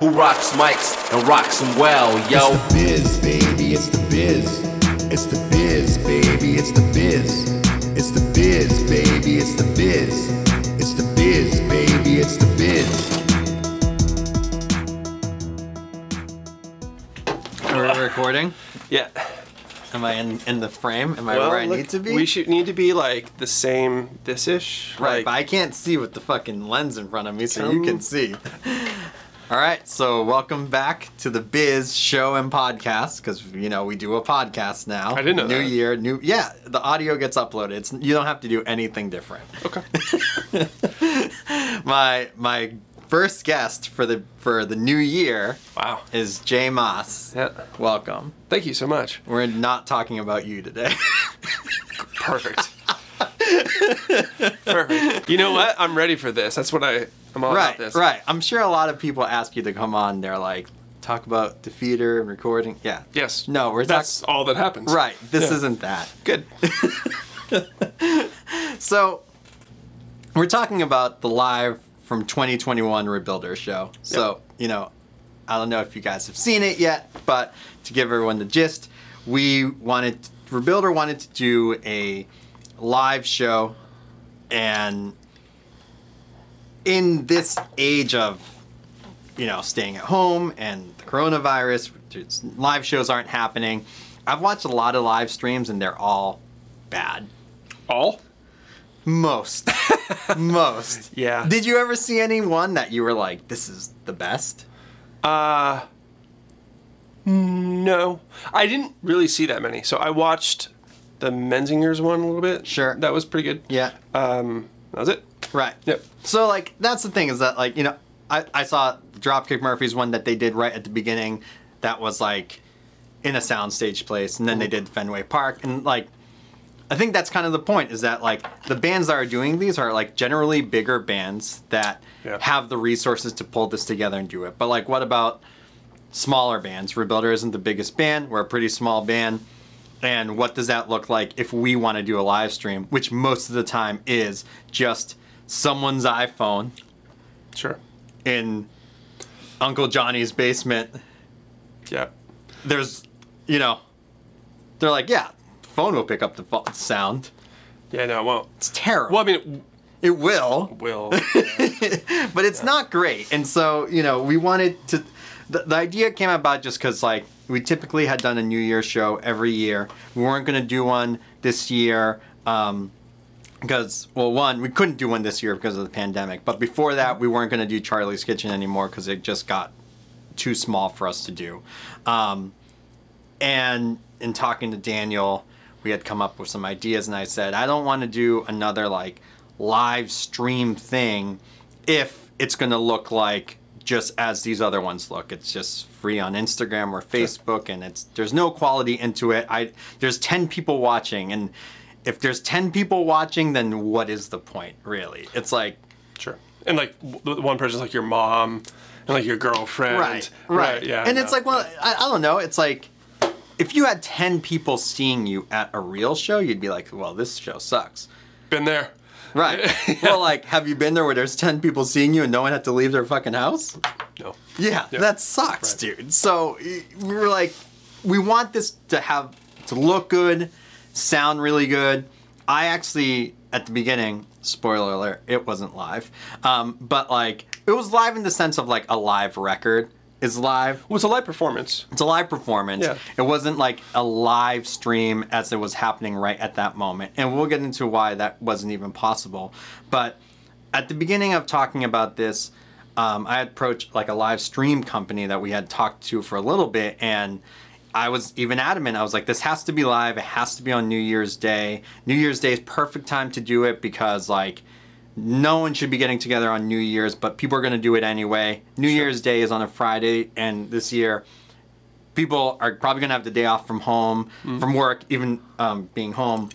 who rocks mics and rocks them well, yo. It's the biz, baby, it's the biz. It's the biz, baby, it's the biz. It's the biz, baby, it's the biz. It's the biz, baby, it's the biz. We're recording. Yeah. Am I in, in the frame? Am I where I look, need to be? We should need to be like the same this ish. Right, Like, but I can't see with the fucking lens in front of me, so you can see. All right, so welcome back to the Biz Show and Podcast because you know we do a podcast now. I didn't know New that. year, new yeah. The audio gets uploaded. It's you don't have to do anything different. Okay. My my first guest for the for the new year Wow. is Jay Maas. Yeah. Welcome. Thank you so much. We're not talking about you today. Perfect. Perfect. You know what? I'm ready for this. That's what I. I'm all right, about this. right. I'm sure a lot of people ask you to come on. They're like, talk about Defeater and recording. Yeah. Yes. No, we're That's talking. all that happens. Right. This Yeah. isn't that. Good. So, we're talking about the live from 2021 Rebuilder show. So, you know, I don't know if you guys have seen it yet, but to give everyone the gist, we wanted, Rebuilder wanted to do a live show, and in this age of, you know, staying at home and the coronavirus, live shows aren't happening. I've watched a lot of live streams, and they're all bad. All? Most. Most. Yeah. Did you ever see anyone that you were like, this is the best? Uh. No, I didn't really see that many. So I watched the Menzingers one a little bit. Sure. That was pretty good. Yeah. Um. That was it. Right. Yep. So, like, that's the thing is that, like, you know, I, I saw Dropkick Murphys one that they did right at the beginning that was, like, in a soundstage place, and then they did Fenway Park. And, like, I think that's kind of the point is that, like, the bands that are doing these are, like, generally bigger bands that Yeah. have the resources to pull this together and do it. But, like, what about smaller bands? Rebuilder isn't the biggest band, we're a pretty small band. And what does that look like if we want to do a live stream, which most of the time is just someone's iPhone Sure. in Uncle Johnny's basement? Yeah. There's, you know, they're like, yeah, phone will pick up the sound. Yeah. No, it won't. It's terrible. Well, I mean, it will, will. but it's not great. And so, you know, we wanted to. The, the idea came about just because, like, we typically had done a New Year's show every year. We weren't going to do one this year. Um, because well one we couldn't do one this year because of the pandemic but before that we weren't going to do charlie's kitchen anymore because it just got too small for us to do um, and in talking to daniel we had come up with some ideas and i said i don't want to do another like live stream thing if it's going to look like just as these other ones look it's just free on instagram or facebook and it's there's no quality into it i there's 10 people watching and if there's 10 people watching then what is the point really it's like Sure. And like one person's like your mom, and like your girlfriend. right right, Yeah. and it's like well I, I don't know it's like if you had 10 people seeing you at a real show you'd be like well this show sucks been there. Right well like have you been there where there's 10 people seeing you and no one had to leave their fucking house No. yeah, Yeah. that sucks, Right. dude. So we were like, we want this to have to look good, sound really good. I actually, at the beginning, spoiler alert, it wasn't live, um, but like it was live in the sense of like a live record is live. Well, it's a live performance. It's a live performance. Yeah. It wasn't like a live stream as it was happening right at that moment. And we'll get into why that wasn't even possible. But at the beginning of talking about this, um, I approached like a live stream company that we had talked to for a little bit, and I was even adamant. I was like, this has to be live. It has to be on New Year's Day. New Year's Day is perfect time to do it because like no one should be getting together on New Year's, but people are going to do it anyway. New Year's Day is on a Friday, and this year, people are probably going to have the day off from home, from work, even um, being home.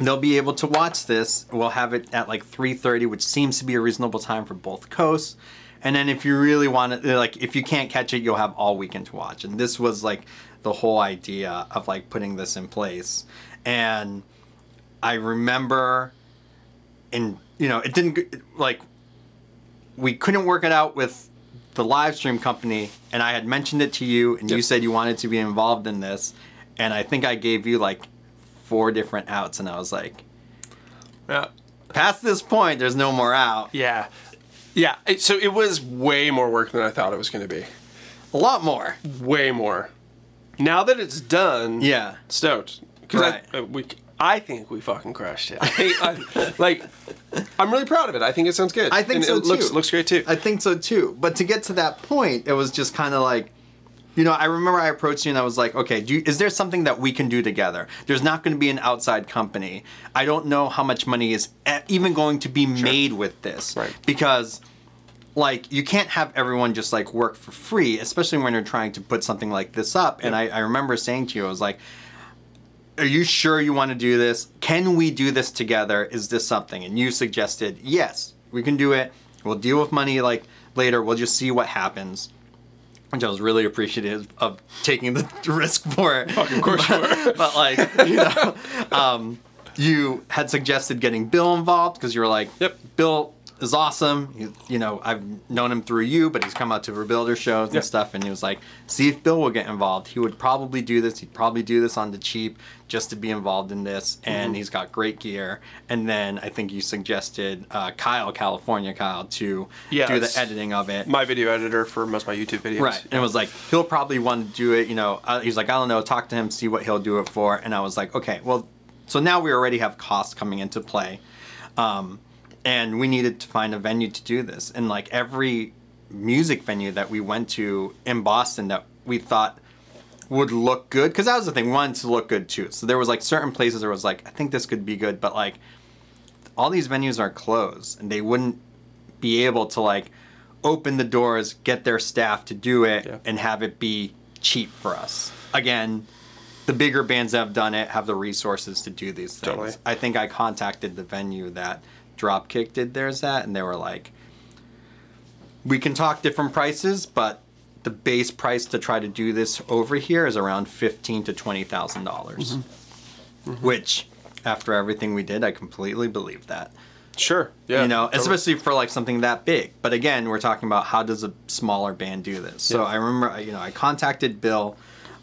They'll be able to watch this. We'll have it at like 3:30, which seems to be a reasonable time for both coasts. And then if you really want it, like, if you can't catch it, you'll have all weekend to watch. And this was like the whole idea of like putting this in place. And I remember, in you know, it didn't like we couldn't work it out with the live stream company, and I had mentioned it to you, and you said you wanted to be involved in this, and I think I gave you like four different outs, and I was like, Yeah. past this point, there's no more out. Yeah. Yeah. It- so it was way more work than I thought it was going to be. A lot more. Way more. Now that it's done, Yeah. stoked. Because Right. I, uh, we, I think we fucking crushed it. I think, I, like, I'm really proud of it. I think it sounds good. I think and so it too. looks great too. I think so too. But to get to that point, it was just kind of like, you know, I remember I approached you and I was like, okay, do you, is there something that we can do together? There's not going to be an outside company. I don't know how much money is even going to be made with this. Right. Because, like, you can't have everyone just like work for free, especially when you're trying to put something like this up. And I, I remember saying to you, I was like, are you sure you want to do this? Can we do this together? Is this something? And you suggested, yes, we can do it. We'll deal with money like later. We'll just see what happens. Which I was really appreciative of taking the risk for it. of course you were. but like, you know, um, you had suggested getting Bill involved because you were like, Yep. Bill is awesome. You, you know, I've known him through you, but he's come out to Rebuilder shows and Yep. stuff. And he was like, see if Bill will get involved. He would probably do this. He'd probably do this on the cheap just to be involved in this. And he's got great gear. And then I think you suggested uh, Kyle, California Kyle, to Yeah, do the editing of it. My video editor for most of my YouTube videos. Right. And it was like, he'll probably want to do it, you know. Uh, he's like, I don't know, talk to him, see what he'll do it for. And I was like, okay, well, so now we already have costs coming into play. Um, and we needed to find a venue to do this. And like every music venue that we went to in Boston that we thought would look good, because that was the thing, we wanted to look good too. So there was like certain places where it was like, I think this could be good, but like all these venues are closed and they wouldn't be able to like open the doors, get their staff to do it, Yeah. and have it be cheap for us. Again, the bigger bands that have done it have the resources to do these things. Totally. I think I contacted the venue that Dropkick did theirs at, and they were like, "We can talk different prices, but the base price to try to do this over here is around fifteen to twenty thousand dollars." Mm-hmm. Which, after everything we did, I completely believe that Sure. Yeah. you know, totally. especially for like something that big. But again, we're talking about how does a smaller band do this. So Yeah. I remember, you know, I contacted Bill,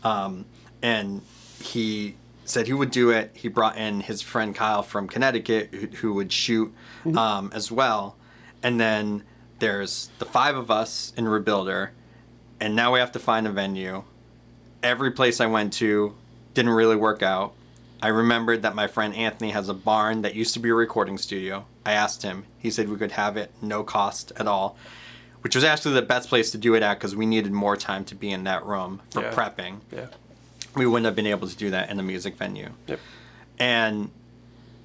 um, and he said he would do it. He brought in his friend Kyle from Connecticut, who, who would shoot Mm-hmm. um, as well. And then there's the five of us in Rebuilder, and now we have to find a venue. Every place I went to didn't really work out. I remembered that my friend Anthony has a barn that used to be a recording studio. I asked him. He said we could have it no cost at all, which was actually the best place to do it at because we needed more time to be in that room for Yeah. prepping. Yeah. We wouldn't have been able to do that in a music venue. Yep. And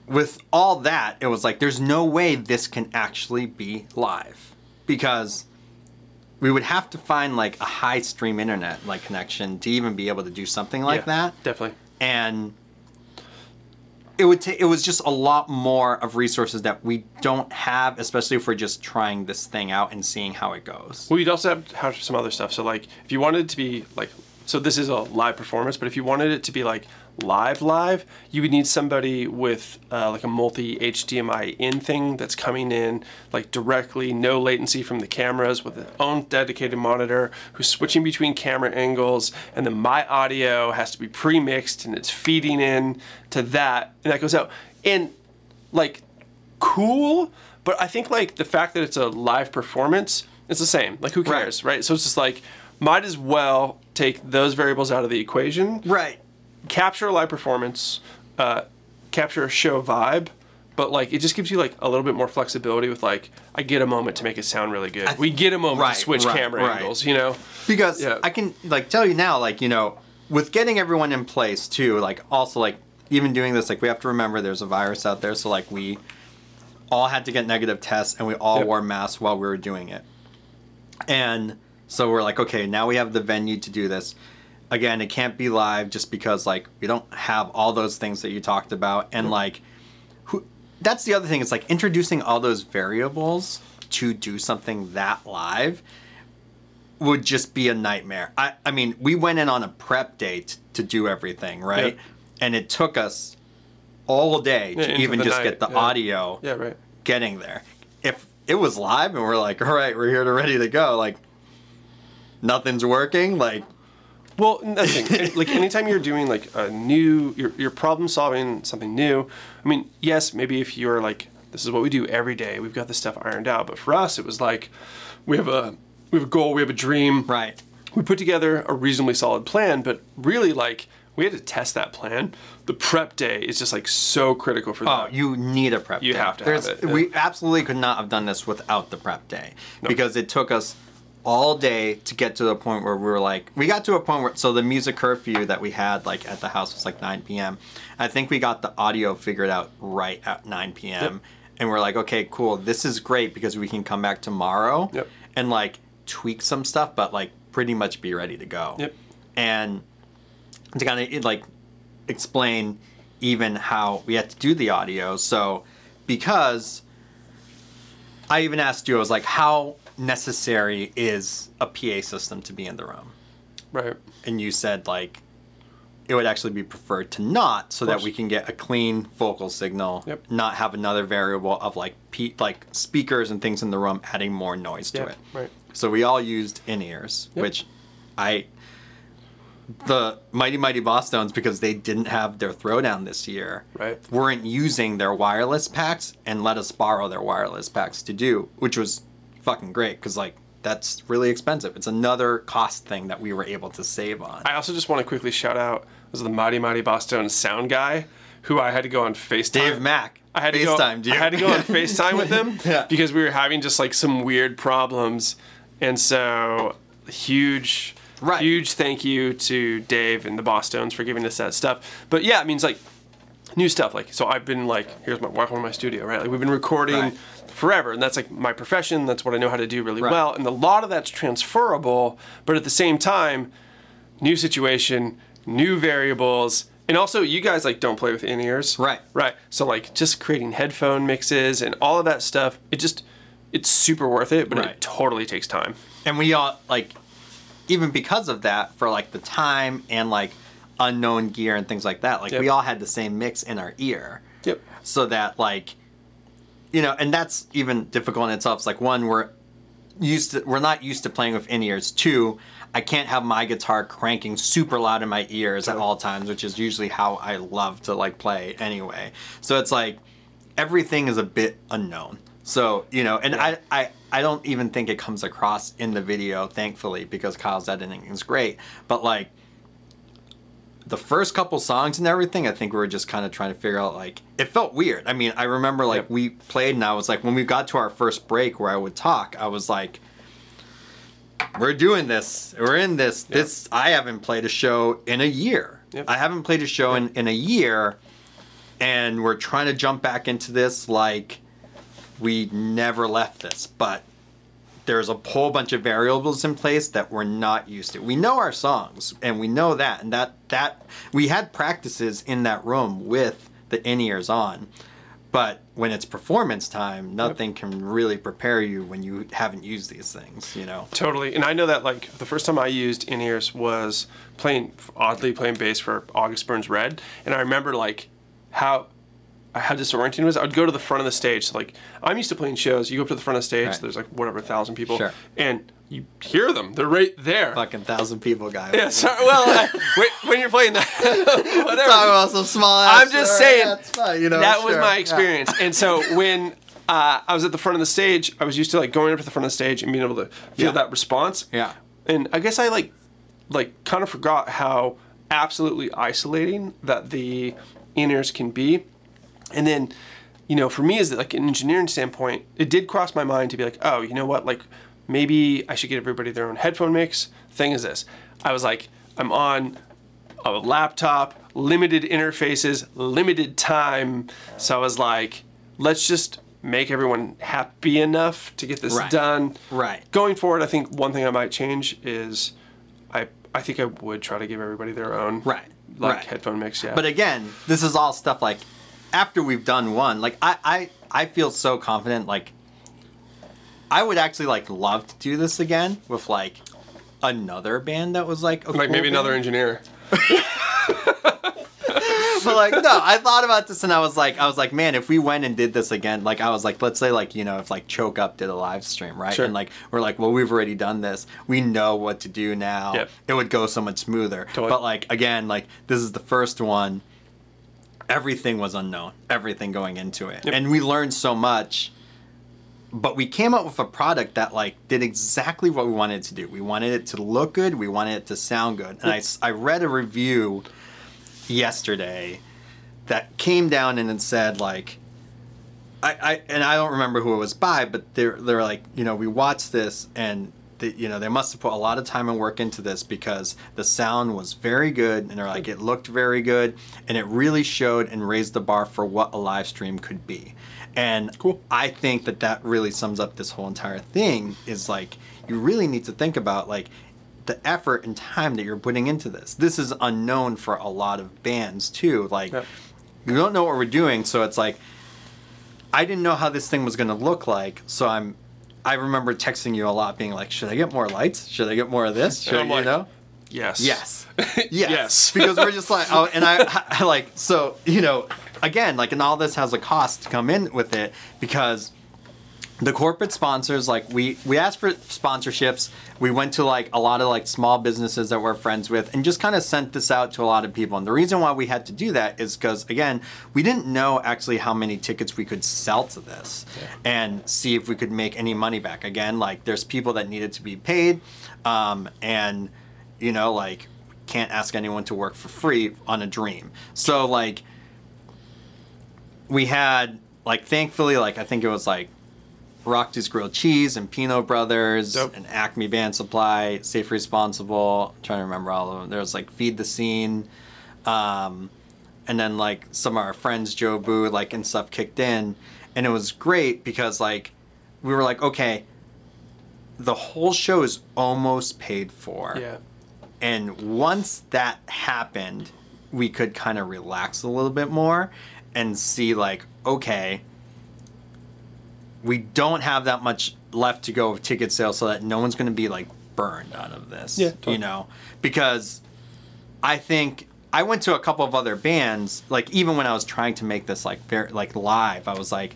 with all that, it was like, there's no way this can actually be live because we would have to find like a high stream internet like connection to even be able to do something like Yeah, that Definitely. and it would take it was just a lot more of resources that we don't have especially if we're just trying this thing out and seeing how it goes Well, you'd also have, have some other stuff. So, like, if you wanted to be like, so this is a live performance, but if you wanted it to be like live, live, you would need somebody with uh, like a multi HDMI in thing that's coming in like directly, no latency from the cameras, with its own dedicated monitor, who's switching between camera angles, and then my audio has to be pre-mixed and it's feeding in to that, and that goes out. And like cool, but I think like the fact that it's a live performance, it's the same. Like who Right. cares, right? So it's just like might as well take those variables out of the equation, right capture a live performance, uh, capture a show vibe, but like it just gives you like a little bit more flexibility with like I get a moment to make it sound really good. we get a moment Right, to switch right, camera right. angles, you know. because Yeah. i can like tell you now like you know with getting everyone in place too like also like even doing this like we have to remember there's a virus out there so like we all had to get negative tests and we all Yep. wore masks while we were doing it and so we're like okay now we have the venue to do this again it can't be live just because like we don't have all those things that you talked about and like who that's the other thing it's like introducing all those variables to do something that live would just be a nightmare. I, I mean, we went in on a prep date to do everything, right? And it took us all day Yeah, to even just night, get the yeah. audio Yeah, right. getting there. If it was live and we're like, all right, we're here to ready to go, like nothing's working. Like, Well, and that's the thing. like anytime you're doing like a new, you're, you're problem solving something new. I mean, yes, maybe if you're like, this is what we do every day. We've got this stuff ironed out. But for us, it was like, we have a we have a goal, we have a dream. right. We put together a reasonably solid plan, but really like we had to test that plan. The prep day is just like so critical for oh, that. Oh, you need a prep You day. have to have it. We absolutely could not have done this without the prep day because it took us all day to get to the point where we were like, we got to a point where, so the music curfew that we had like at the house was like 9 p.m. I think we got the audio figured out right at 9 p.m. Yep. And we're like, okay, cool. This is great because we can come back tomorrow Yep. and like tweak some stuff, but like pretty much be ready to go. Yep. And to kind of like explain even how we had to do the audio. So because I even asked you, I was like, how necessary is a PA system to be in the room? Right. And you said like it would actually be preferred to not so that we can get a clean vocal signal, Yep. not have another variable of like pe- like speakers and things in the room adding more noise to Yeah. it. Right. So we all used in ears, Yep. which I the Mighty Mighty Bosstones because they didn't have their throwdown this year. Right. Weren't using their wireless packs and let us borrow their wireless packs to do, which was fucking great because like that's really expensive. It's another cost thing that we were able to save on. I also just want to quickly shout out was the Mighty Mighty Bosstones sound guy who I had to go on FaceTime. Dave Mack. I had to go. You. I had to go on FaceTime with him Yeah. because we were having just like some weird problems, and so huge, Right. huge thank you to Dave and the Bosstones for giving us that stuff. But yeah, it means like new stuff. Like so, I've been like, here's my welcome to my studio, right? Like we've been recording Right. forever, and that's like my profession. That's what I know how to do really Right. well, and a lot of that's transferable. But at the same time, new situation, new variables, and also you guys like don't play with in ears, Right. Right. So like just creating headphone mixes and all of that stuff, it just it's super worth it, but Right. it totally takes time. and we all like even because of that for like the time and like unknown gear and things like that. Like Yep. we all had the same mix in our ear. Yep. so that like you know and that's even difficult in itself. It's like one we're used to we're not used to playing with in ears two i can't have my guitar cranking super loud in my ears at all times which is usually how i love to like play anyway. So it's like everything is a bit unknown. So you know and I, I i don't even think it comes across in the video thankfully because kyle's editing is great. But like the first couple songs and everything, I think we were just kind of trying to figure out like it felt weird. I mean, I remember like Yep. we played and I was like when we got to our first break where I would talk, I was like we're doing this. We're in this. This I haven't played a show in a year. Yep. I haven't played a show in, in a year and we're trying to jump back into this like we never left this, but there's a whole bunch of variables in place that we're not used to. We know our songs and we know that and that that we had practices in that room with the in-ears on. But when it's performance time, nothing can really prepare you when you haven't used these things, you know. Totally. And I know that like the first time I used in ears was playing oddly playing bass for August Burns Red, and I remember like how how disorienting it was. I would go to the front of the stage. So like I'm used to playing shows. You go up to the front of the stage. Right. There's like whatever a thousand people, Sure. and you hear them. They're right there. Fucking thousand people guys. Yeah. Sorry. Well, I, wait, when you're playing that, whatever. Talk about some small I'm just saying that's fine, you know. that was sure, my yeah. experience. And so when uh, I was at the front of the stage, I was used to like going up to the front of the stage and being able to feel Yeah. that response. Yeah. And I guess I like like kind of forgot how absolutely isolating that the in-ears can be. And then, you know, for me as like an engineering standpoint, it did cross my mind to be like, oh, you know what, like maybe I should get everybody their own headphone mix. Thing is this. I was like, I'm on a laptop, limited interfaces, limited time. So I was like, let's just make everyone happy enough to get this Right. done. Right. Going forward, I think one thing I might change is I I think I would try to give everybody their own Right. like right. headphone mix. Yeah. But again, this is all stuff like after we've done one, like I, I, I feel so confident. Like I would actually like love to do this again with like another band that was like like cool maybe another engineer. but like no, I thought about this and I was like, I was like, man, if we went and did this again, like I was like, let's say like you know if like Choke Up did a live stream, right? Sure. And like we're like, well, we've already done this. We know what to do now. Yep. It would go so much smoother. Totally. But like again, like this is the first one. Everything was unknown. Everything going into it, Yep. and we learned so much. But we came up with a product that like did exactly what we wanted it to do. We wanted it to look good. We wanted it to sound good. And I, I read a review yesterday that came down and it said like I, I and I don't remember who it was by, but they're they're like, you know, we watched this and the, you know they must have put a lot of time and work into this because the sound was very good and they're like it looked very good and it really showed and raised the bar for what a live stream could be. And Cool. I think that that really sums up this whole entire thing is like you really need to think about like the effort and time that you're putting into this. This is unknown for a lot of bands too. Like Yep. we don't know what we're doing, so it's like I didn't know how this thing was going to look like, so I'm. I remember texting you a lot, being like, "Should I get more lights? Should I get more of this? Should I, I'm you like, know?" Yes. Yes. Yes. Yes. because we're just like, oh, and I, I like, so you know, again, like, and all this has a cost to come in with it because the corporate sponsors, like, we we asked for sponsorships. We went to like a lot of like small businesses that we're friends with, and just kind of sent this out to a lot of people. And the reason why we had to do that is because again, we didn't know actually how many tickets we could sell to this, and see if we could make any money back. Again, like, there's people that needed to be paid, um, and you know, like can't ask anyone to work for free on a dream. So like we had like thankfully like I think it was like Rockdy's Grilled Cheese and Pinot Brothers and Acme Band Supply, Safe Responsible. I'm trying to remember all of them. There was like Feed the Scene, um, and then like some of our friends Joe Boo like and stuff kicked in, and it was great because like we were like okay, the whole show is almost paid for. Yeah. And once that happened, we could kind of relax a little bit more and see, like, okay, we don't have that much left to go of ticket sales so that no one's going to be, like, burned out of this. Yeah, totally. You know? Because I think. I went to a couple of other bands, like even when I was trying to make this like very like live, I was like,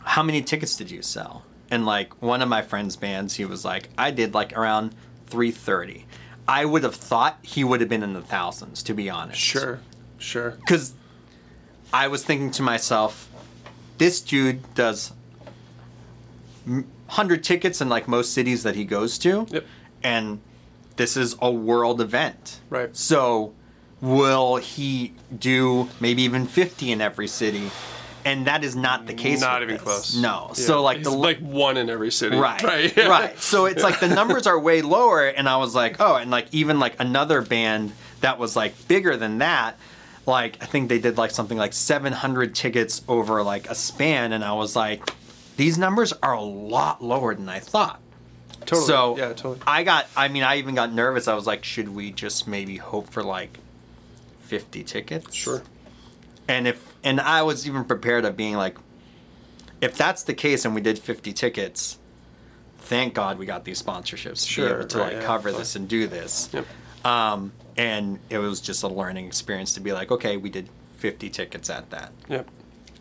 how many tickets did you sell? And like one of my friend's bands, he was like, I did like around 330. I would have thought he would have been in the thousands, to be honest. Sure. Sure. Because I was thinking to myself, this dude does 100 tickets in like most cities that he goes to. Yep. And this is a world event. Right. So will he do maybe even 50 in every city? And that is not the case. Not even this. close. No. Yeah. So like He's the like one in every city. Right. Right. Right. So it's like the numbers are way lower, and I was like, oh, and like even like another band that was like bigger than that, like I think they did like something like 700 tickets over like a span, and I was like, these numbers are a lot lower than I thought. Totally. So yeah, totally. I got. I mean, I even got nervous. I was like, should we just maybe hope for like 50 tickets? Sure. And if and I was even prepared of being like, if that's the case and we did 50 tickets, thank God we got these sponsorships to Sure, be able to right, like yeah, cover totally. this and do this. Yep. Um, and it was just a learning experience to be like, okay, we did 50 tickets at that. Yep.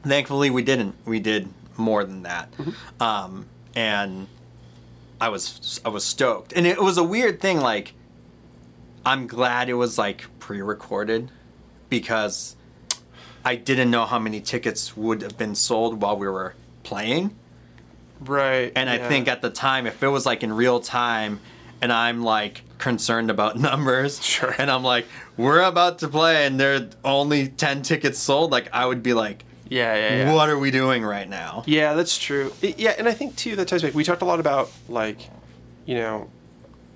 Thankfully, we didn't. We did more than that, Mm-hmm. um, and I was I was stoked. And it was a weird thing. Like, I'm glad it was like pre-recorded because I didn't know how many tickets would have been sold while we were playing. Right. And I think at the time, if it was like in real time, and I'm like concerned about numbers, Sure. and I'm like, we're about to play, and there are only ten tickets sold, like I would be like, Yeah, yeah, yeah. what are we doing right now? Yeah, that's true. It- yeah, and I think too that ties back. We talked a lot about like, you know,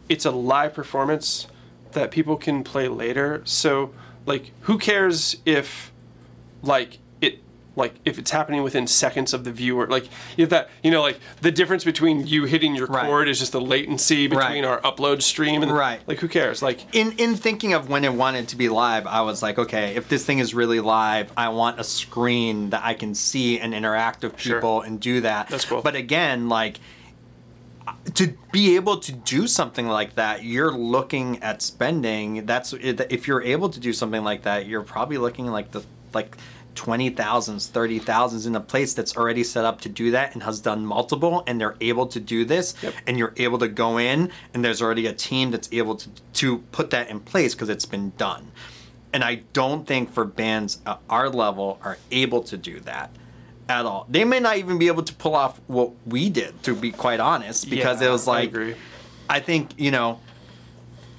it's a live performance that people can play later. So like, who cares if, like like if it's happening within seconds of the viewer? Like if that, you know, like the difference between you hitting your Right. chord is just the latency between Right. our upload stream and Right. Like who cares? Like In in thinking of when it wanted to be live, I was like, okay, if this thing is really live, I want a screen that I can see and interact with Sure. people and do that. That's cool. But again, like to be able to do something like that, you're looking at spending. That's if you're able to do something like that, you're probably looking like the like twenty thousands, thirty thousands in a place that's already set up to do that and has done multiple, and they're able to do this, Yep. and you're able to go in, and there's already a team that's able to to put that in place because it's been done. And I don't think for bands at our level are able to do that at all. They may not even be able to pull off what we did, to be quite honest, because it Yeah, was I like agree. I think, you know,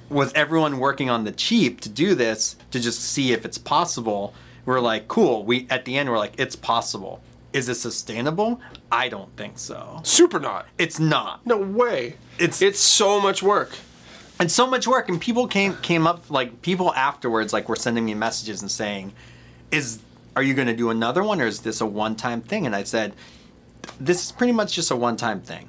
with everyone working on the cheap to do this, to just see if it's possible, we're like, cool. We at the end we're like, it's possible. Is it sustainable? I don't think so. Super not. It's not. No way. It's- it's so much work. and so much work and people came came up like people afterwards like were sending me messages and saying is are you going to do another one or is this a one-time thing and i said this is pretty much just a one-time thing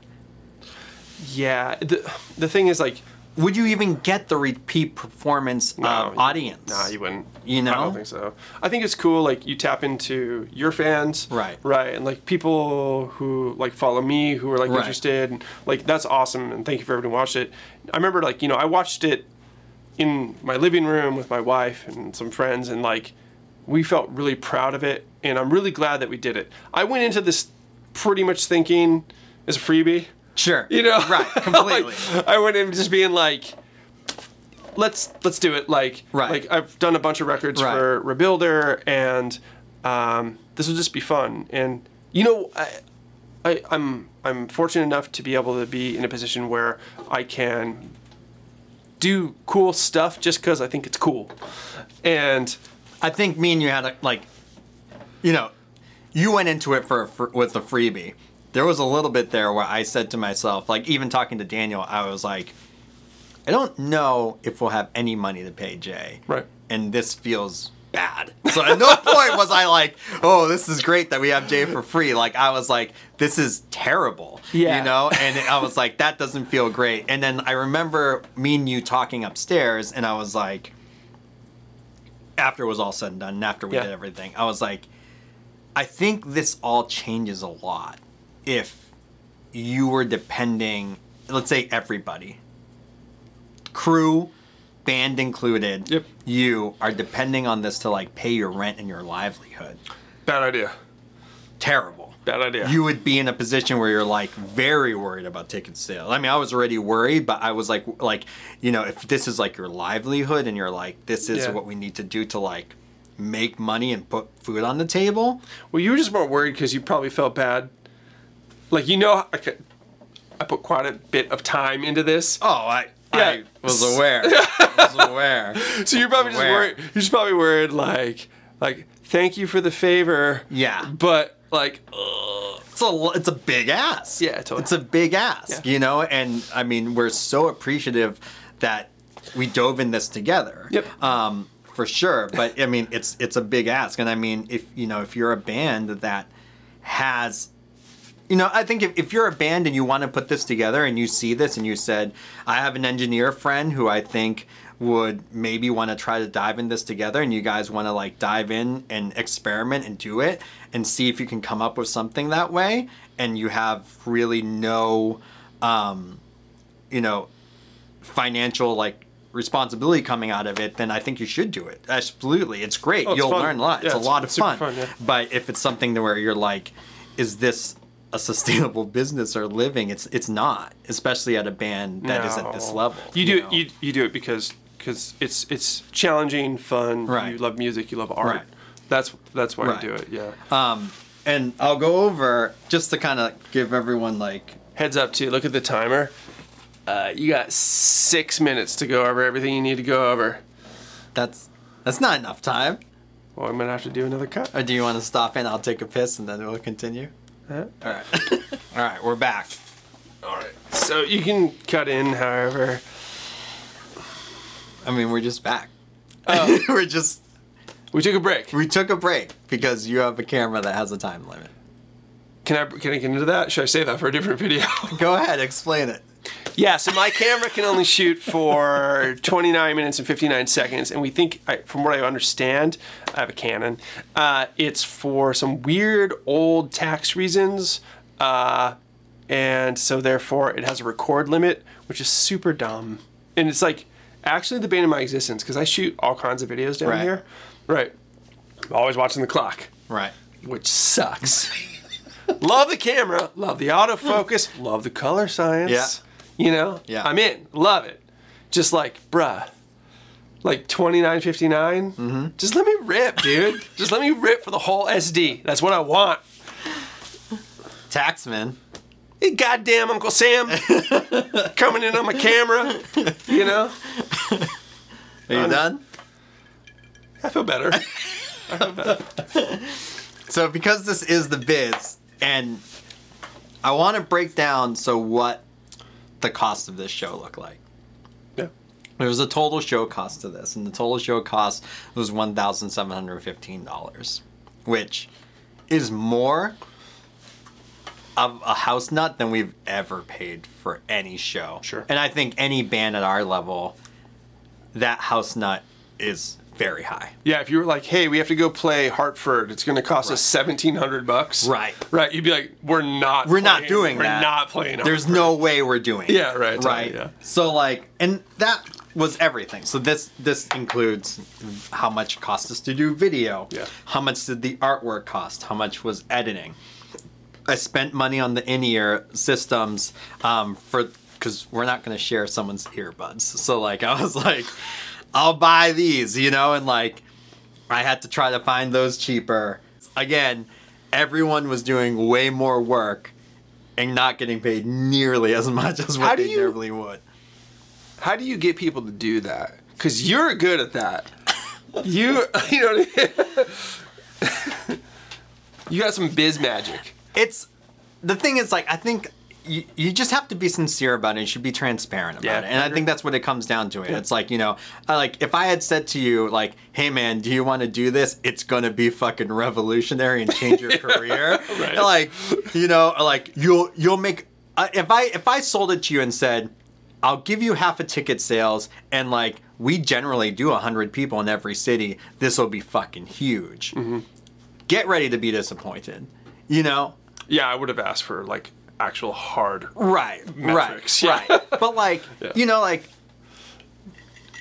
Yeah. The, the thing is like would you even get the repeat performance no, you- audience Nah, you wouldn't. You know, I don't think so. I think it's cool. Like you tap into your fans, Right. Right, and like people who like follow me, who are like Right. interested, and like that's awesome. And thank you for everyone who watched it. I remember like you know I watched it in my living room with my wife and some friends, and like we felt really proud of it, and I'm really glad that we did it. I went into this pretty much thinking as a freebie. Sure You know, right completely Like, I went in just being like, let's let's do it. Like, Right. like I've done a bunch of records Right. for Rebuilder, and um, this will just be fun. And you know, I, I I'm I'm fortunate enough to be able to be in a position where I can do cool stuff just because I think it's cool. And i think me and you had a like you know you went into it for, for with a freebie there was a little bit there where i said to myself like even talking to daniel i was like i don't know if we'll have any money to pay jay Right. and this feels bad. So at no point was I like, oh, this is great that we have Jay for free. Like I was like, this is terrible. Yeah. You know? And I was like, that doesn't feel great. And then I remember me and you talking upstairs and I was like, after it was all said and done, and after we Yeah. did everything, I was like, I think this all changes a lot if you were depending, let's say everybody, crew, band included, Yep. you are depending on this to like pay your rent and your livelihood. bad idea. Terrible. Bad idea. You would be in a position where you're like very worried about ticket sales. I mean, I was already worried, but I was like, like, you know, if this is like your livelihood and you're like, this is Yeah. what we need to do to like make money and put food on the table. Well, you were just more worried because you probably felt bad. Like you know, I, put quite a bit of time into this, Oh, I, Yeah. I was aware. I was aware. so you're probably just Aware. worried. You're just probably worried, like, like thank you for the favor. Yeah. But like, it's a it's a big ask. Yeah, totally. It's a big ask, Yeah. you know. And I mean, we're so appreciative that we dove in this together. Yep. Um, for sure. But I mean, it's it's a big ask, and I mean, if you know, if you're a band that has you know, I think if, if you're a band and you want to put this together and you see this and you said, I have an engineer friend who I think would maybe want to try to dive in this together and you guys want to like dive in and experiment and do it and see if you can come up with something that way and you have really no um you know financial like responsibility coming out of it then i think you should do it. Absolutely. It's great. Oh, it's you'll fun. learn a lot. It's Yeah, a it's- lot of fun, fun, yeah. but if it's something to where you're like is this a sustainable business or living it's it's not especially at a band that is at this level You do know? it. You, you do it because because it's it's challenging, fun. Right. You love music. You love art. Right. That's that's why Right. you do it. Yeah. um and i'll go over just to kind of give everyone like Heads up too. Look at the timer. Uh, you got six minutes to go over everything you need to go over. that's that's not enough time Well, I'm gonna have to do another cut. or do you want to stop and i'll take a piss and then we'll continue? All right all right we're back All right. So you can cut in, however. i mean we're just back Oh. we're just We took a break. we took a break because you have a camera that has a time limit Can I can I get into that? Should I save that for a different video? go ahead explain it yeah. So my camera can only shoot for 29 minutes and 59 seconds, and we think, I, from what I understand, I have a Canon. Uh, it's for some weird old tax reasons. Uh, and so therefore it has a record limit, which is super dumb. And it's like actually the bane of my existence because I shoot all kinds of videos down Right. here. Right. I'm always watching the clock, Right. which sucks. love the camera, love the autofocus, love the color science. Yeah. You know? Yeah. I'm in. Love it. Just like, bruh. Like 29.59. Mm-hmm. Just let me rip, dude. Just let me rip for the whole SD. That's what I want. Taxman. Hey, goddamn Uncle Sam coming in on my camera. You know? Are you done? I feel better. So because this is the biz, and I want to break down so what the cost of this show looked like. Yeah. There was a total show cost to this, and the total show cost was one thousand seven hundred fifteen dollars, which is more of a house nut than we've ever paid for any show. Sure. And I think any band at our level, that house nut is very high. Yeah, if you were like, hey, we have to go play Hartford, it's going to cost us seventeen hundred bucks. Right. Right. You'd be like, we're not. We're not playing- doing we're that. not playing. There's no way we're doing. it. Yeah, right, Right. yeah. So like, and that was everything. So this this includes how much it cost us to do video. Yeah. How much did the artwork cost? How much was editing? I spent money on the in-ear systems um, for because we're not going to share someone's earbuds. So like, I was like, I'll buy these, you know, and like, I had to try to find those cheaper. Again, everyone was doing way more work and not getting paid nearly as much as what they you- normally would. How do you get people to do that? Because you're good at that. You, you know what I mean? you got some biz magic. It's the thing is like I think you, you just have to be sincere about it. You should be transparent about Yeah, it, and I I think that's what it comes down to. It. It's like you know, I, like if I had said to you like, "Hey man, do you want to do this? It's gonna be fucking revolutionary and change your career." Right. Like you know, like you'll you'll make. Uh, if I if I sold it to you and said, I'll give you half a ticket sales, and like we generally do hundred people in every city. This will be fucking huge. Mm-hmm. Get ready to be disappointed. You know, Yeah, I would have asked for like actual hard. right, Metrics, right, yeah. right. But like, Yeah. you know, like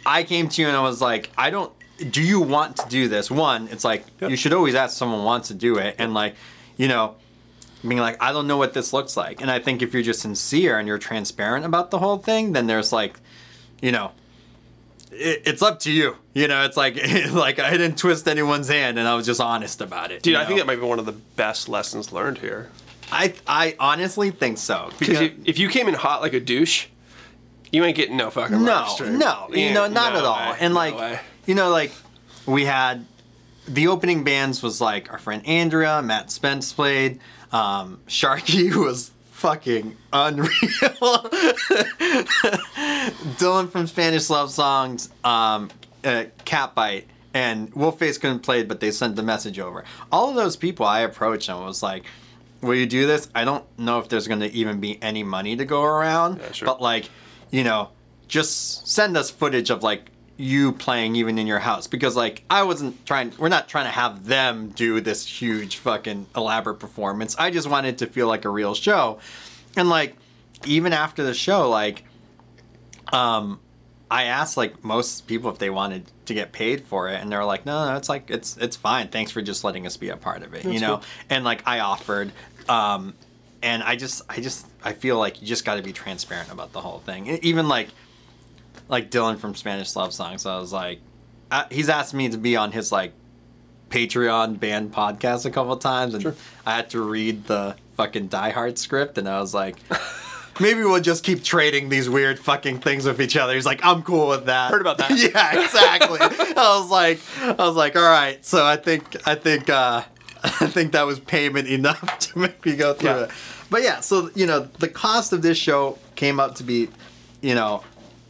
I came to you and I was like, I don't. Do you want to do this? One, it's like Yep. you should always ask someone wants to do it, and like, you know, being like, I don't know what this looks like. And I think if you're just sincere and you're transparent about the whole thing, then there's like, you know, it, it's up to you. You know, it's like like I didn't twist anyone's hand, and I was just honest about it. Dude, I think that might be one of the best lessons learned here. I I honestly think so Because you, if you came in hot like a douche, you ain't getting no fucking no, no, you Yeah, know, not no at all. way, And like, way. you know, like we had the opening bands was like our friend Andrea, Matt Spence played, um, Sharky was fucking unreal. Dylan from Spanish Love Songs, um, uh, Catbite, and Wolfface couldn't play, but they sent the message over. All of those people I approached and was like, "Will you do this?" I don't know if there's going to even be any money to go around, Yeah, sure. but like, you know, just send us footage of like you playing even in your house because like I wasn't trying we're not trying to have them do this huge fucking elaborate performance. I just wanted to feel like a real show. And like even after the show like um I asked like most people if they wanted to get paid for it, and they're like, "No, no, it's like it's it's fine. Thanks for just letting us be a part of it." you know, cool. and like I offered, um, and I just I just I feel like you just got to be transparent about the whole thing. Even like like Dylan from Spanish Love Songs, I was like, uh, he's asked me to be on his like Patreon band podcast a couple times, and Sure. I had to read the fucking Die Hard script, and I was like. Maybe we'll just keep trading these weird fucking things with each other. He's like, I'm cool with that. Heard about that. yeah, exactly. I was like, I was like, all right. So I think, I think, uh, I think that was payment enough to make me go through Yeah. it. But yeah, so you know, the cost of this show came up to be, you know,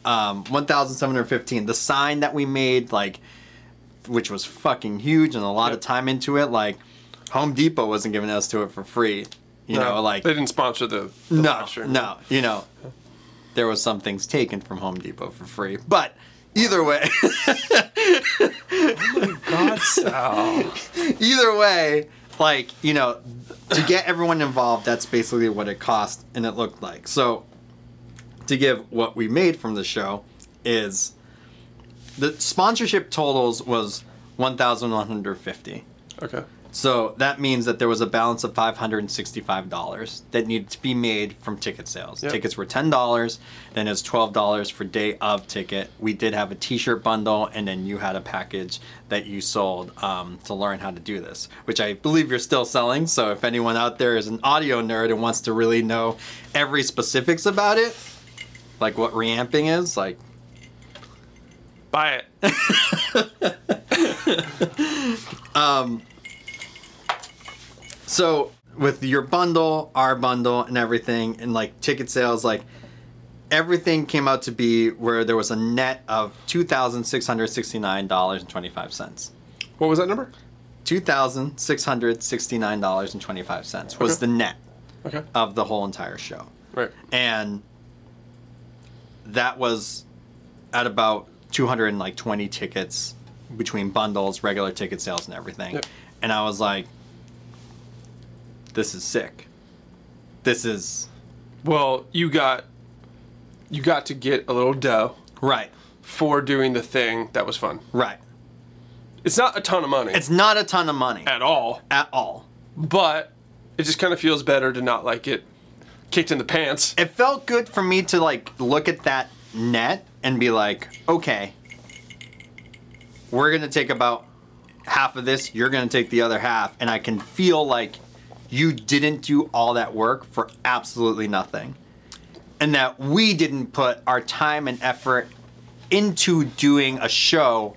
um, one thousand seven hundred fifteen. The sign that we made, like, which was fucking huge and a lot of time into it. Like, Home Depot wasn't giving us to it for free. You No, know, like they didn't sponsor the, the no, live stream. no, you know, there was some things taken from Home Depot for free, but either way, oh my God, Sal. either way, like you know, to get everyone involved, that's basically what it cost, and it looked like. So, to give what we made from the show is the sponsorship totals was one thousand one hundred fifty. Okay. So that means that there was a balance of $565 that needed to be made from ticket sales. Yep. Tickets were $10, then it was $12 for day of ticket. We did have a t shirt bundle, and then you had a package that you sold um, to learn how to do this, which I believe you're still selling. So if anyone out there is an audio nerd and wants to really know every specifics about it, like what reamping is, like Buy it. so with your bundle, our bundle, and everything, and like ticket sales, like everything came out to be where there was a net of two thousand six hundred sixty nine dollars and twenty five cents. What was that number? Two thousand six hundred sixty nine dollars and twenty five cents was Okay. the net Okay. of the whole entire show, Right. and that was at about two hundred and like twenty tickets between bundles, regular ticket sales, and everything. Yep. And I was like, "This is sick. This is Well, you got you got to get a little dough right, for doing the thing that was fun. right." It's not a ton of money It's not a ton of money at all, at all. but it just kind of feels better to not like get kicked in the pants. It felt good for me to like look at that net and be like, okay, we're gonna take about half of this, you're gonna take the other half, and I can feel like you didn't do all that work for absolutely nothing. And that we didn't put our time and effort into doing a show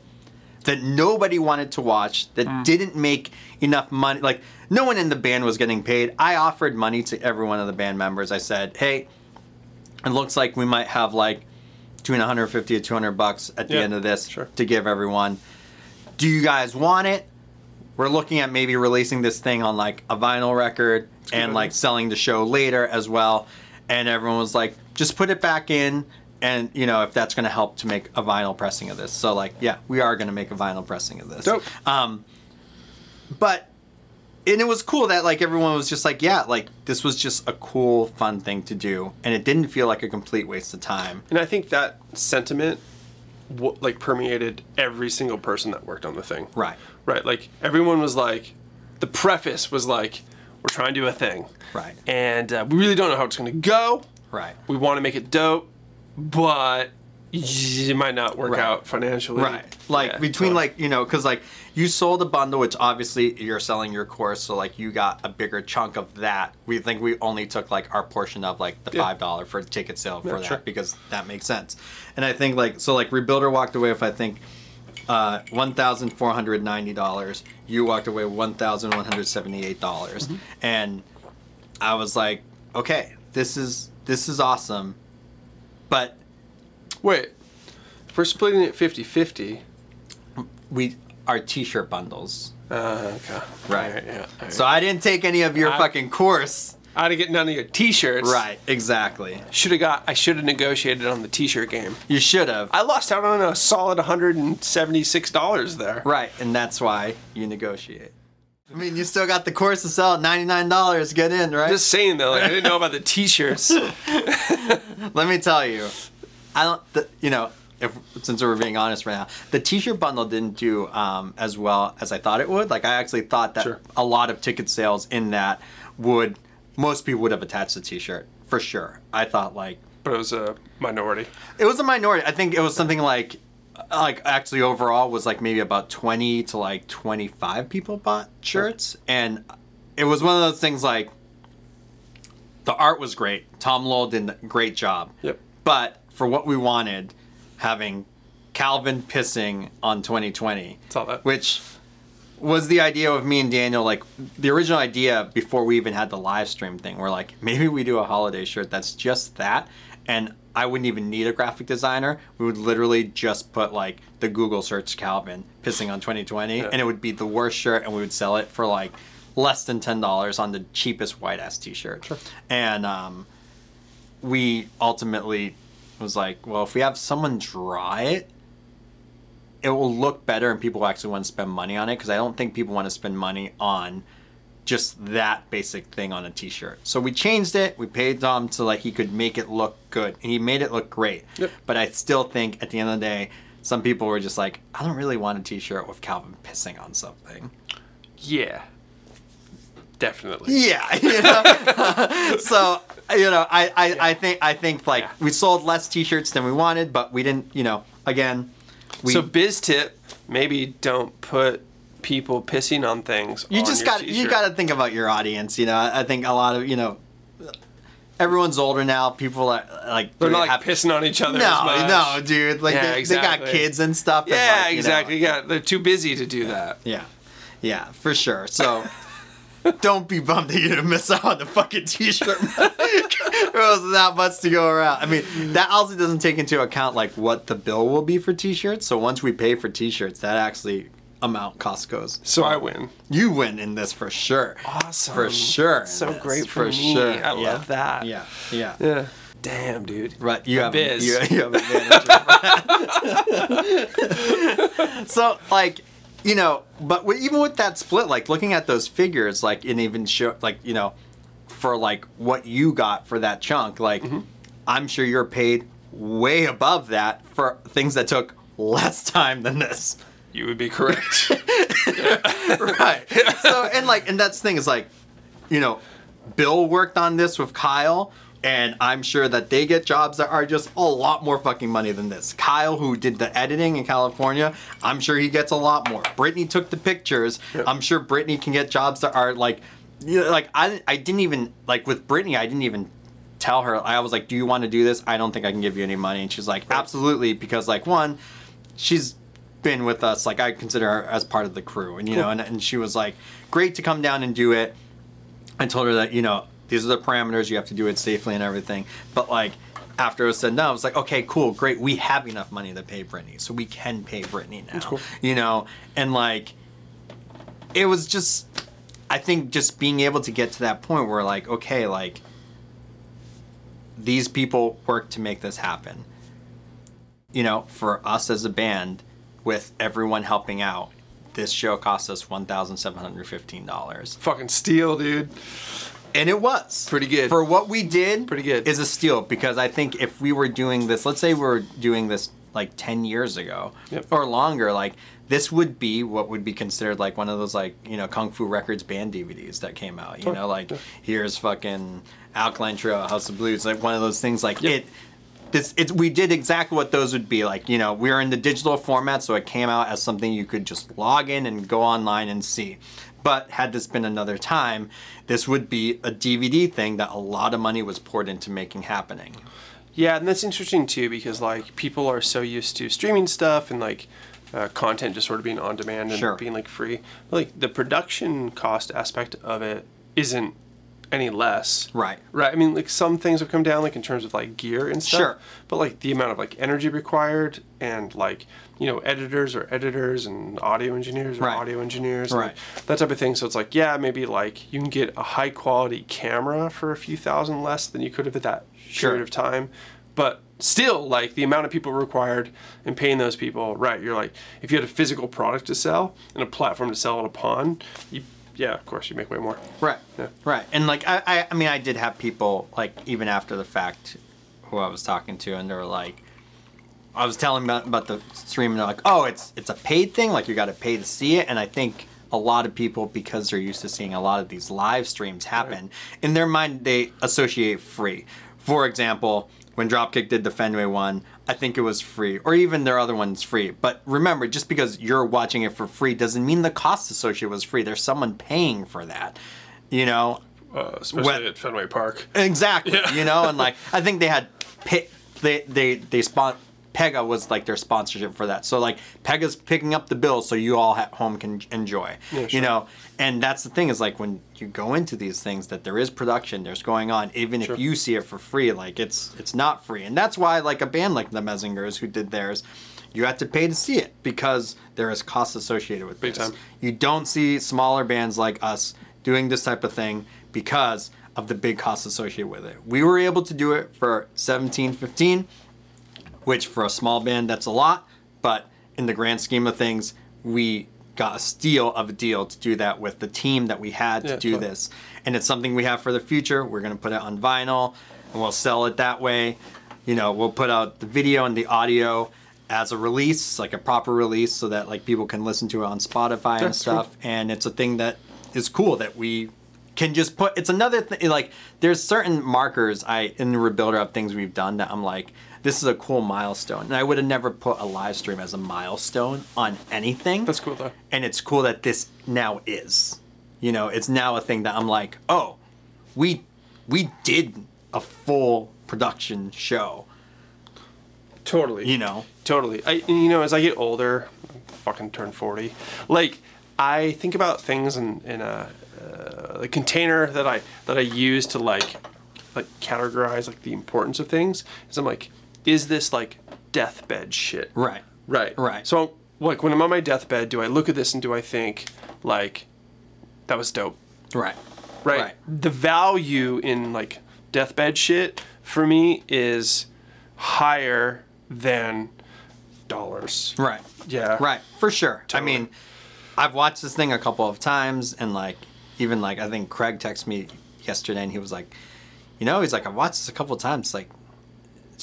that nobody wanted to watch, that mm. didn't make enough money. Like, no one in the band was getting paid. I offered money to every one of the band members. I said, hey, it looks like we might have like between 150 to 200 bucks at the Yeah, end of this sure. to give everyone. Do you guys want it? We're looking at maybe releasing this thing on like a vinyl record good and like selling the show later as well. And everyone was like, just put it back in. And you know if that's going to help to make a vinyl pressing of this. So like, yeah, we are going to make a vinyl pressing of this. Dope. Um, but and it was cool that like everyone was just like, yeah, like this was just a cool, fun thing to do, and it didn't feel like a complete waste of time. And I think that sentiment w- like permeated every single person that worked on the thing. Right. Right. Like everyone was like, the preface was like, we're trying to do a thing. Right. And uh, we really don't know how it's going to go. Right. We want to make it dope, but it might not work Right. out financially. Right. Like Yeah, between like, you know, cuz like you sold a bundle which obviously you're selling your course, so like you got a bigger chunk of that. We think we only took like our portion of like the $5 for ticket sale for Yeah, that sure. because that makes sense. And I think like so like Rebuilder walked away with I think uh, one thousand four hundred ninety dollars. You walked away with one thousand one hundred seventy-eight dollars, Mm-hmm. and I was like, okay, this is this is awesome, but Wait. If we're splitting it 50 50. we our T-shirt bundles. Uh, okay. Right. Alright, yeah. alright. So I didn't take any of your I- fucking course. I didn't get none of your t shirts. Right, exactly. Should have got, I should have negotiated on the t shirt game. You should have. I lost out on a solid $176 there. Right, and that's why you negotiate. I mean, you still got the course to sell at ninety-nine dollars. Get in, right? Just saying though, like, I didn't know about the t shirts. Let me tell you, I don't. The, you know, if since we're being honest right now, the T-shirt bundle didn't do um, as well as I thought it would. Like I actually thought that Sure. a lot of ticket sales in that would most people would have attached the T-shirt for sure. I thought like but it was a minority. it was a minority. I think it was something like like actually overall was like maybe about 20 to like 25 people bought shirts and it was one of those things like the art was great. Tom Lowell did a great job. Yep. But for what we wanted, having Calvin pissing on 2020, Saw that. which was the idea of me and Daniel. Like the original idea before we even had the live stream thing, we're like, maybe we do a holiday shirt that's just that, and I wouldn't even need a graphic designer. We would literally just put like the Google search Calvin pissing on 2020, Yeah. and it would be the worst shirt, and we would sell it for like less than ten dollars on the cheapest white ass T-shirt. Sure. And um, we ultimately was like, well, if we have someone draw it, it will look better and people actually want to spend money on it because I don't think people want to spend money on just that basic thing on a t-shirt. So we changed it. We paid Dom so like he could make it look good. And he made it look great. Yep. But I still think at the end of the day, some people were just like, I don't really want a t-shirt with Calvin pissing on something. Yeah. Definitely. Yeah, you know. so you know, I, I, I think I think like Yeah. we sold less T-shirts than we wanted, but we didn't. You know, again, we so biz tip, maybe don't put people pissing on things. you on just got you got to think about your audience. You know, I think a lot of you know, everyone's older now. People are like They're not like have- pissing on each other. No, as much. no, dude. Like Yeah, they, they got kids and stuff. and, Yeah, like, you know, exactly. Yeah, they're too busy to do that. Yeah, yeah, for sure. So don't be bummed that you didn't miss out on the fucking t-shirt. there was that much to go around. I mean, that also doesn't take into account like what the bill will be for t-shirts. So once we pay for t-shirts, that actually amount cost goes. So I win. You win in this for sure. Awesome. For sure. So this, great for me. I love that. Yeah, yeah. Yeah. Damn, dude. Right, you The have biz. You, you have advantage. so like, you know, but even with that split, like looking at those figures, like and even show, like you know, for like what you got for that chunk, like Mm-hmm. I'm sure you're paid way above that for things that took less time than this. You would be correct. right. So and like and that's the thing is like, you know, Bill worked on this with Kyle, and I'm sure that they get jobs that are just a lot more fucking money than this. Kyle, who did the editing in California, I'm sure he gets a lot more. Brittany took the pictures. I'm sure Brittany can get jobs that are like, like I I didn't even like with Brittany, I didn't even tell her. I was like, "Do you want to do this? I don't think I can give you any money." And she's like, "Absolutely," because like one, she's been with us like i consider her as part of the crew and you know and, and she was like great to come down and do it i told her that you know these are the parameters you have to do it safely and everything but like after it was said and done, I was like, okay, cool, great. We have enough money to pay Brittany, so we can pay Brittany now. cool. You know, and like, it was just, I think, just being able to get to that point where like, okay, like, these people work to make this happen. You know, for us as a band, with everyone helping out, this show cost us one thousand seven hundred fifteen dollars, Fucking steal, dude. And it was Pretty good. for what we did. Pretty good. is a steal because I think if we were doing this, let's say we were doing this like ten years ago Yep. or longer, like this would be what would be considered like one of those like you know kung fu records band DVDs that came out. You Sure. know, like here's fucking Alkaline Trio, House of Blues, like one of those things. Like Yep. it, this it's we did exactly what those would be like. You know, we were in the digital format, so it came out as something you could just log in and go online and see. But had this been another time, this would be a DVD thing that a lot of money was poured into making happening. Yeah, and that's interesting too because like people are so used to streaming stuff and like uh, content just sort of being on demand and Sure. being like free. But, like the production cost aspect of it isn't any less. Right. Right. I mean, like some things have come down, like in terms of like gear and stuff. Sure. But like the amount of like energy required and like you know editors or editors and audio engineers or Right. audio engineers, and, Right. that type of thing. So it's like yeah, maybe like you can get a high quality camera for a few thousand less than you could have at that Sure. period of time, but still like the amount of people required and paying those people. Right. You're like if you had a physical product to sell and a platform to sell it upon, you yeah, of course you make way more. Right. Yeah. Right. And like I, I I mean I did have people like even after the fact who I was talking to and they were like I was telling them about, about the stream and they're like, "Oh, it's it's a paid thing, like you got to pay to see it." And I think a lot of people because they're used to seeing a lot of these live streams happen, in their mind they associate free. For example, when Dropkick did the Fenway one, I think it was free, or even their other one's free. But remember, just because you're watching it for free doesn't mean the cost associated was free. There's someone paying for that. You know, Uh, especially When- at Fenway Park. Exactly. Yeah. You know, and like I think they had Pe- they they they spon Pega was like their sponsorship for that. So like Pega's picking up the bill so you all at home can enjoy. Yeah, You know, and that's the thing is like when you go into these things that there is production, there's going on. Even Sure. if you see it for free, like it's it's not free, and that's why like a band like the Menzingers who did theirs. You have to pay to see it because there is costs associated with Big this. time. You don't see smaller bands like us doing this type of thing because of the big costs associated with it. We were able to do it for 17, 15, which for a small band that's a lot, but in the grand scheme of things, we got a steal of a deal to do that with the team that we had to Yeah, do totally. this. And it's something we have for the future. We're going to put it on vinyl and we'll sell it that way. You know, we'll put out the video and the audio as a release, like a proper release, so that like people can listen to it on Spotify and That's stuff. And it's a thing that is cool that we can just put. It's another thing. Like there's certain markers I in the rebuilder of things we've done that I'm like, this is a cool milestone. And I would have never put a live stream as a milestone on anything. That's cool though. And it's cool that this now is. You know, it's now a thing that I'm like, oh, we we did a full production show. Totally. You know, Totally. I you know as I get older, fucking turn forty. Like I think about things in in a uh, the container that I that I use to like like categorize like the importance of things. Is I'm like, is this like deathbed shit? right? Right. Right. So like when I'm on my deathbed, do I look at this and do I think like that was dope? Right. right? Right. The value in like deathbed shit for me is higher than dollars. Right. Yeah. Right. For sure. Totally. I mean, I've watched this thing a couple of times, and like, even like, I think Craig texted me yesterday, and he was like, you know, he's like, I've watched this a couple of times. Like,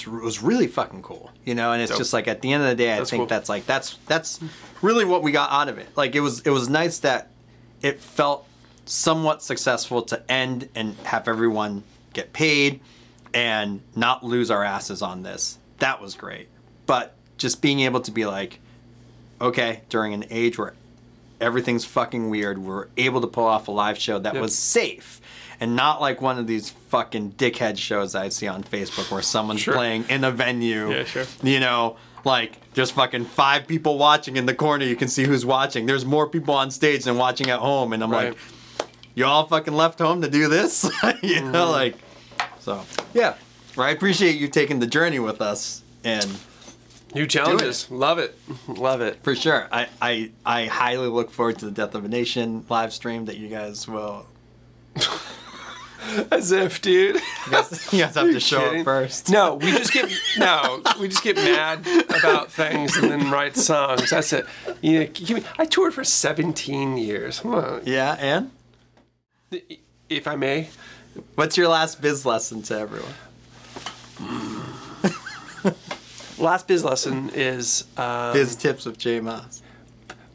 it's, it was really fucking cool, you know. And it's Dope. just like at the end of the day, I That's think cool. that's like that's that's really what we got out of it. Like, it was it was nice that it felt somewhat successful to end and have everyone get paid and not lose our asses on this. That was great. But just being able to be like, okay, during an age where everything's fucking weird, we're able to pull off a live show that Yep. was safe. And not like one of these fucking dickhead shows I see on Facebook where someone's Sure. playing in a venue. Yeah, sure. You know, like there's fucking five people watching in the corner. You can see who's watching. There's more people on stage than watching at home. And I'm Right. like, you all fucking left home to do this? you know, Mm-hmm. like, so yeah. I appreciate you taking the journey with us. And New challenges. Love it. Love it. for sure, I, I, I highly look forward to the Death of a Nation live stream that you guys will. As if, dude. You guys, you guys have to show kidding? up first. No, we just get no, we just get mad about things and then write songs. That's it. You know, give me, I toured for 17 years. Yeah, and If I may, what's your last biz lesson to everyone? last biz lesson is uh, Biz tips with Jay Maas.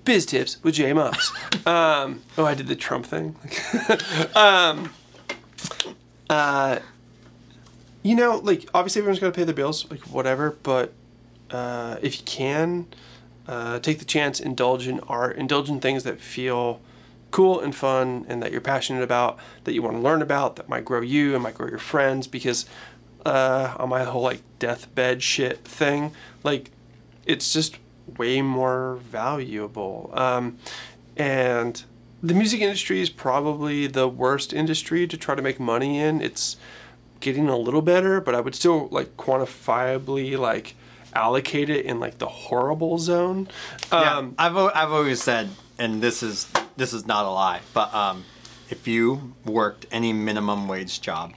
biz tips with Jay Maas. um, oh, I did the Trump thing. um, uh, you know, like obviously everyone's got to pay their bills, like whatever. But uh, if you can, uh, take the chance, indulge in art, indulge in things that feel cool and fun, and that you're passionate about, that you want to learn about, that might grow you and might grow your friends. Because uh, on my whole like deathbed shit thing, like it's just way more valuable. Um, and the music industry is probably the worst industry to try to make money in. It's getting a little better, but I would still like quantifiably like allocate it in like the horrible zone. Yeah, Um, I've I've always said, and this is this is not a lie, but um, if you worked any minimum wage job,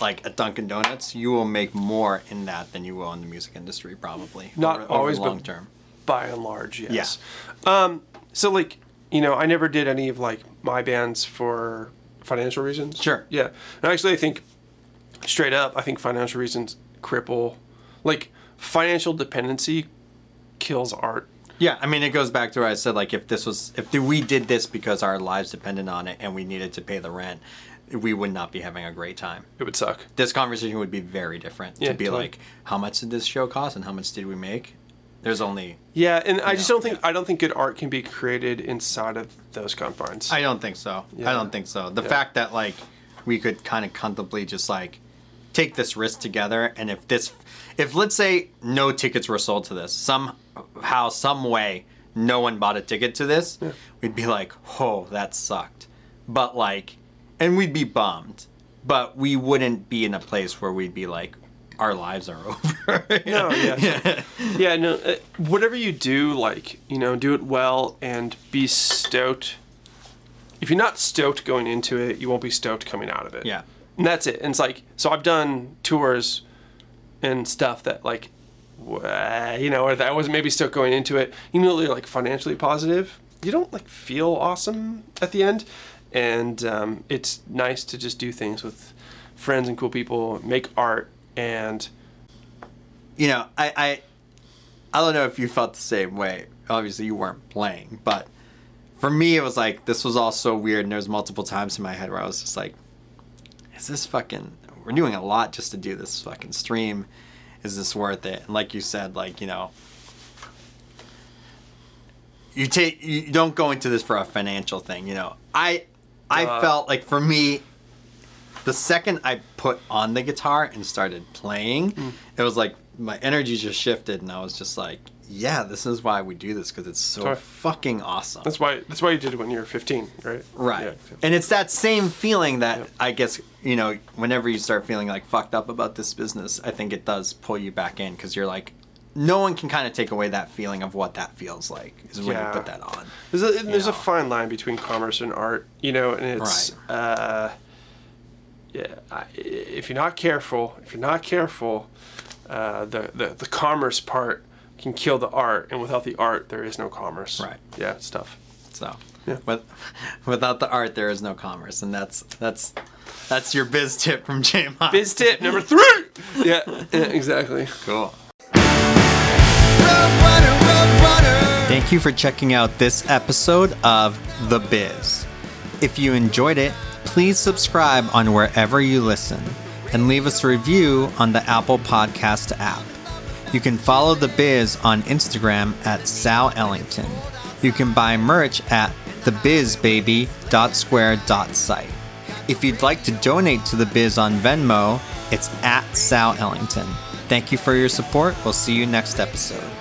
like at Dunkin' Donuts, you will make more in that than you will in the music industry, probably. Not over, always, over but- long term. by and large, yes. Um, so like, you know, I never did any of like my bands for financial reasons. Sure. Yeah. And actually I think straight up, I think financial reasons cripple like financial dependency kills art. Yeah, I mean, it goes back to what I said. Like, if this was, if we did this because our lives depended on it and we needed to pay the rent, we would not be having a great time. It would suck. This conversation would be very different. Yeah, to be totally. like, how much did this show cost and how much did we make? There's only. Yeah, and I just don't think yeah. I don't think good art can be created inside of those confines. I don't think so. Yeah. I don't think so. The Yeah. fact that like we could kind of comfortably just like take this risk together, and if this, if let's say no tickets were sold to this somehow, some way, no one bought a ticket to this, we'd be like, oh, that sucked. But like, and we'd be bummed, but we wouldn't be in a place where we'd be like, our lives are over. No, yeah. yeah, no. Uh, whatever you do, like you know, do it well and be stoked. If you're not stoked going into it, you won't be stoked coming out of it. Yeah. and that's it. And it's like, so I've done tours and stuff that like, wha- you know, or that I wasn't maybe stoked going into it. You know, they're like financially positive, you don't like feel awesome at the end, and um, it's nice to just do things with friends and cool people, make art, and you know, I, I, I don't know if you felt the same way. Obviously, you weren't playing, but for me, it was like this was all so weird, and there was multiple times in my head where I was just like, "Is this fucking? We're doing a lot just to do this fucking stream. Is this worth it?" And like you said, like you know, you take you don't go into this for a financial thing. You know, I, I Uh. felt like for me, the second I put on the guitar and started playing, Mm. it was like my energy just shifted, and I was just like, "Yeah, this is why we do this because it's so Sure. fucking awesome." that's why that's why you did it when you were 15, right? right, Yeah. and it's that same feeling that Yep. I guess you know whenever you start feeling like fucked up about this business, I think it does pull you back in because you're like, no one can kind of take away that feeling of what that feels like is when Yeah. you put that on. There's a there's know. a fine line between commerce and art, you know, and it's uh, yeah. I, if you're not careful, if you're not careful, uh, the, the the commerce part can kill the art, and without the art, there is no commerce. Right. Yeah, it's tough. So, Yeah. with, without the art, there is no commerce, and that's that's that's your biz tip from J Mod. Biz tip number three. Yeah, yeah exactly. Cool. Thank you for checking out this episode of The Biz. If you enjoyed it, please subscribe on wherever you listen and leave us a review on the Apple Podcast app. You can follow The Biz on Instagram at Sal Ellington. You can buy merch at thebizbaby.square.site. If you'd like to donate to The Biz on Venmo, it's at Sal Ellington. Thank you for your support. We'll see you next episode.